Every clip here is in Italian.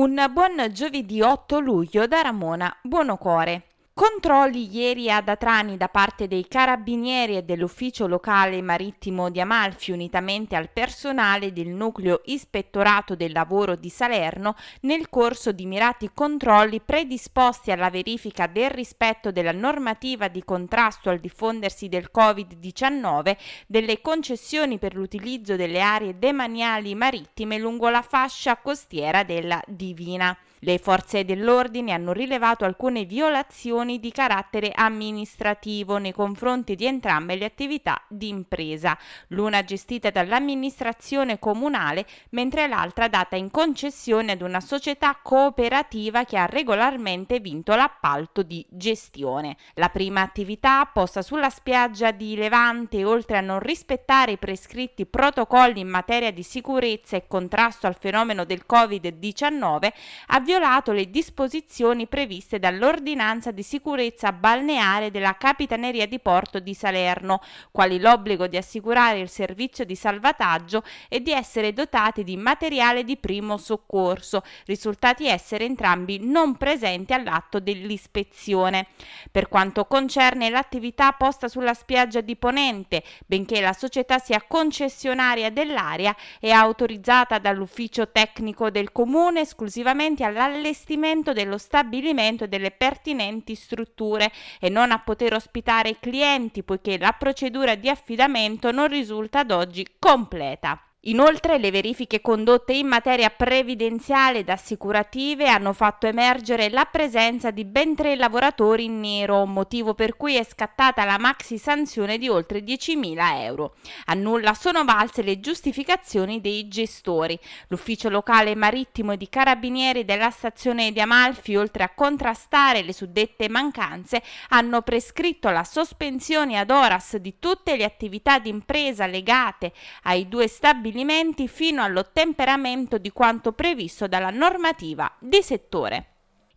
Un buon giovedì 8 luglio da Ramona Buonocore. Controlli ieri ad Atrani da parte dei carabinieri e dell'ufficio locale marittimo di Amalfi unitamente al personale del nucleo ispettorato del lavoro di Salerno nel corso di mirati controlli predisposti alla verifica del rispetto della normativa di contrasto al diffondersi del Covid-19 delle concessioni per l'utilizzo delle aree demaniali marittime lungo la fascia costiera della Divina. Le forze dell'ordine hanno rilevato alcune violazioni di carattere amministrativo nei confronti di entrambe le attività di impresa, l'una gestita dall'amministrazione comunale mentre l'altra data in concessione ad una società cooperativa che ha regolarmente vinto l'appalto di gestione. La prima attività, posta sulla spiaggia di Levante, oltre a non rispettare i prescritti protocolli in materia di sicurezza e contrasto al fenomeno del Covid-19, ha violato le disposizioni previste dall'ordinanza di sicurezza balneare della Capitaneria di Porto di Salerno, quali l'obbligo di assicurare il servizio di salvataggio e di essere dotati di materiale di primo soccorso, risultati essere entrambi non presenti all'atto dell'ispezione. Per quanto concerne l'attività posta sulla spiaggia di Ponente, benché la società sia concessionaria dell'area, è autorizzata dall'ufficio tecnico del comune esclusivamente alla all'allestimento dello stabilimento e delle pertinenti strutture e non a poter ospitare clienti poiché la procedura di affidamento non risulta ad oggi completa. Inoltre le verifiche condotte in materia previdenziale ed assicurative hanno fatto emergere la presenza di ben tre lavoratori in nero, motivo per cui è scattata la maxi sanzione di oltre 10.000 euro. A nulla sono valse le giustificazioni dei gestori. L'ufficio locale marittimo di carabinieri della stazione di Amalfi, oltre a contrastare le suddette mancanze, hanno prescritto la sospensione ad horas di tutte le attività di impresa legate ai due stabilimenti stabilimenti fino all'ottemperamento di quanto previsto dalla normativa di settore.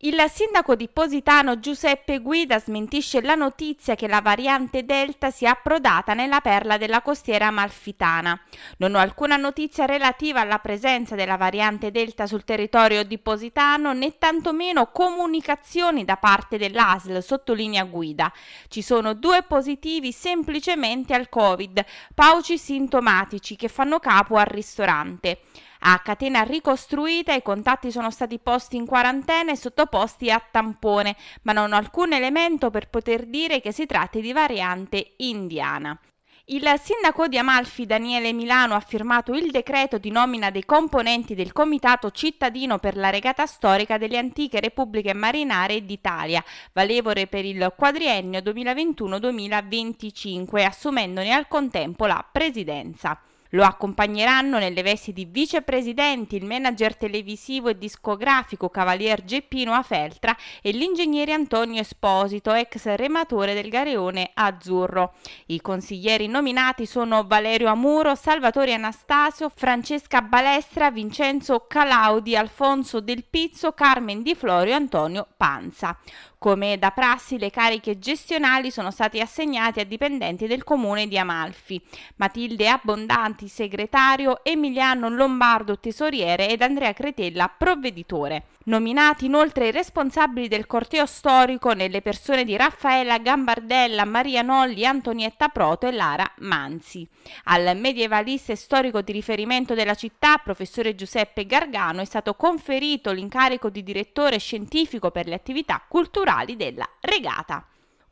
Il sindaco di Positano Giuseppe Guida smentisce la notizia che la variante Delta sia approdata nella perla della costiera amalfitana. Non ho alcuna notizia relativa alla presenza della variante Delta sul territorio di Positano né tantomeno comunicazioni da parte dell'ASL, sottolinea Guida. Ci sono due positivi semplicemente al Covid, pauci sintomatici che fanno capo al ristorante. A catena ricostruita i contatti sono stati posti in quarantena e sottoposti a tampone, ma non ho alcun elemento per poter dire che si tratti di variante indiana. Il sindaco di Amalfi Daniele Milano ha firmato il decreto di nomina dei componenti del Comitato cittadino per la regata storica delle antiche repubbliche marinare d'Italia, valevole per il quadriennio 2021-2025, assumendone al contempo la presidenza. Lo accompagneranno nelle vesti di vicepresidenti il manager televisivo e discografico Cavalier Geppino Afeltra e l'ingegnere Antonio Esposito, ex rematore del Gareone Azzurro. I consiglieri nominati sono Valerio Amuro, Salvatore Anastasio, Francesca Balestra, Vincenzo Calaudi, Alfonso Del Pizzo, Carmen Di Florio e Antonio Panza. Come da prassi le cariche gestionali sono stati assegnati a dipendenti del comune di Amalfi. Matilde Abbondanti, segretario, Emiliano Lombardo, tesoriere ed Andrea Cretella, provveditore. Nominati inoltre i responsabili del corteo storico nelle persone di Raffaella Gambardella, Maria Nolli, Antonietta Proto e Lara Manzi. Al medievalista e storico di riferimento della città, professore Giuseppe Gargano, è stato conferito l'incarico di direttore scientifico per le attività culturali della regata.